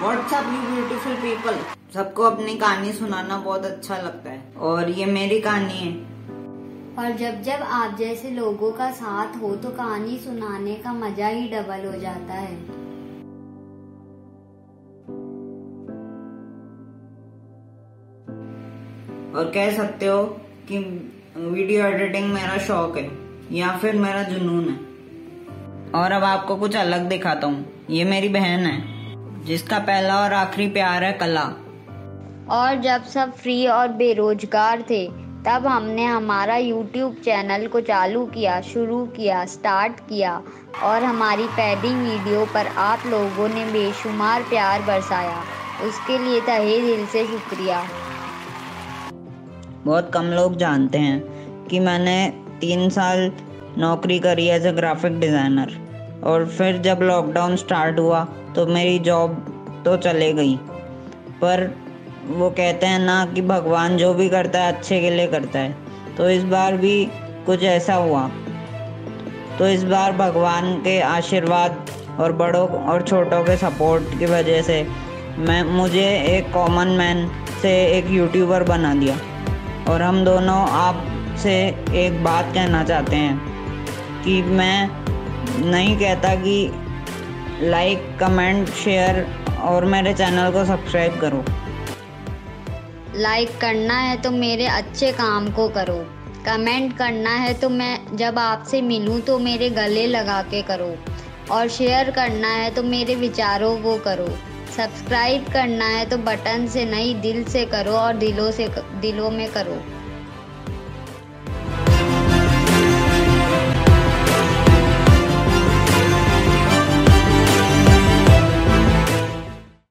WhatsApp you beautiful people सबको अपनी कहानी सुनाना बहुत अच्छा लगता है। और ये मेरी कहानी है। और जब जब आप जैसे लोगों का साथ हो तो कहानी सुनाने का मज़ा ही डबल हो जाता है। और कह सकते हो कि वीडियो एडिटिंग मेरा शौक है या फिर मेरा जुनून है। और अब आपको कुछ अलग दिखाता हूँ। ये मेरी बहन है। जिसका पहला और आखिरी प्यार है कला। और जब सब फ्री और बेरोजगार थे तब हमने हमारा YouTube चैनल को चालू किया शुरू किया स्टार्ट किया। और हमारी पहली वीडियो पर आप लोगों ने बेशुमार प्यार बरसाया। उसके लिए तहे दिल से शुक्रिया। बहुत कम लोग जानते हैं कि मैंने तीन साल नौकरी करी एज ए ग्राफिक डिज़ाइनर और फिर जब लॉकडाउन स्टार्ट हुआ तो मेरी जॉब तो चले गई। पर वो कहते हैं ना कि भगवान जो भी करता है, अच्छे के लिए करता है। तो इस बार भी कुछ ऐसा हुआ। तो इस बार भगवान के आशीर्वाद और बड़ों और छोटों के सपोर्ट की वजह से मैं, मुझे एक कॉमन मैन से एक यूट्यूबर बना दिया। और हम दोनों आप से एक बात कहना चाहते हैं कि मैं नहीं कहता कि लाइक कमेंट शेयर और मेरे चैनल को सब्सक्राइब करो। लाइक करना है तो मेरे अच्छे काम को करो। कमेंट करना है तो मैं जब आपसे मिलूं तो मेरे गले लगा के करो। और शेयर करना है तो मेरे विचारों को करो। सब्सक्राइब करना है तो बटन से नहीं, दिल से करो और दिलों से दिलों में करो।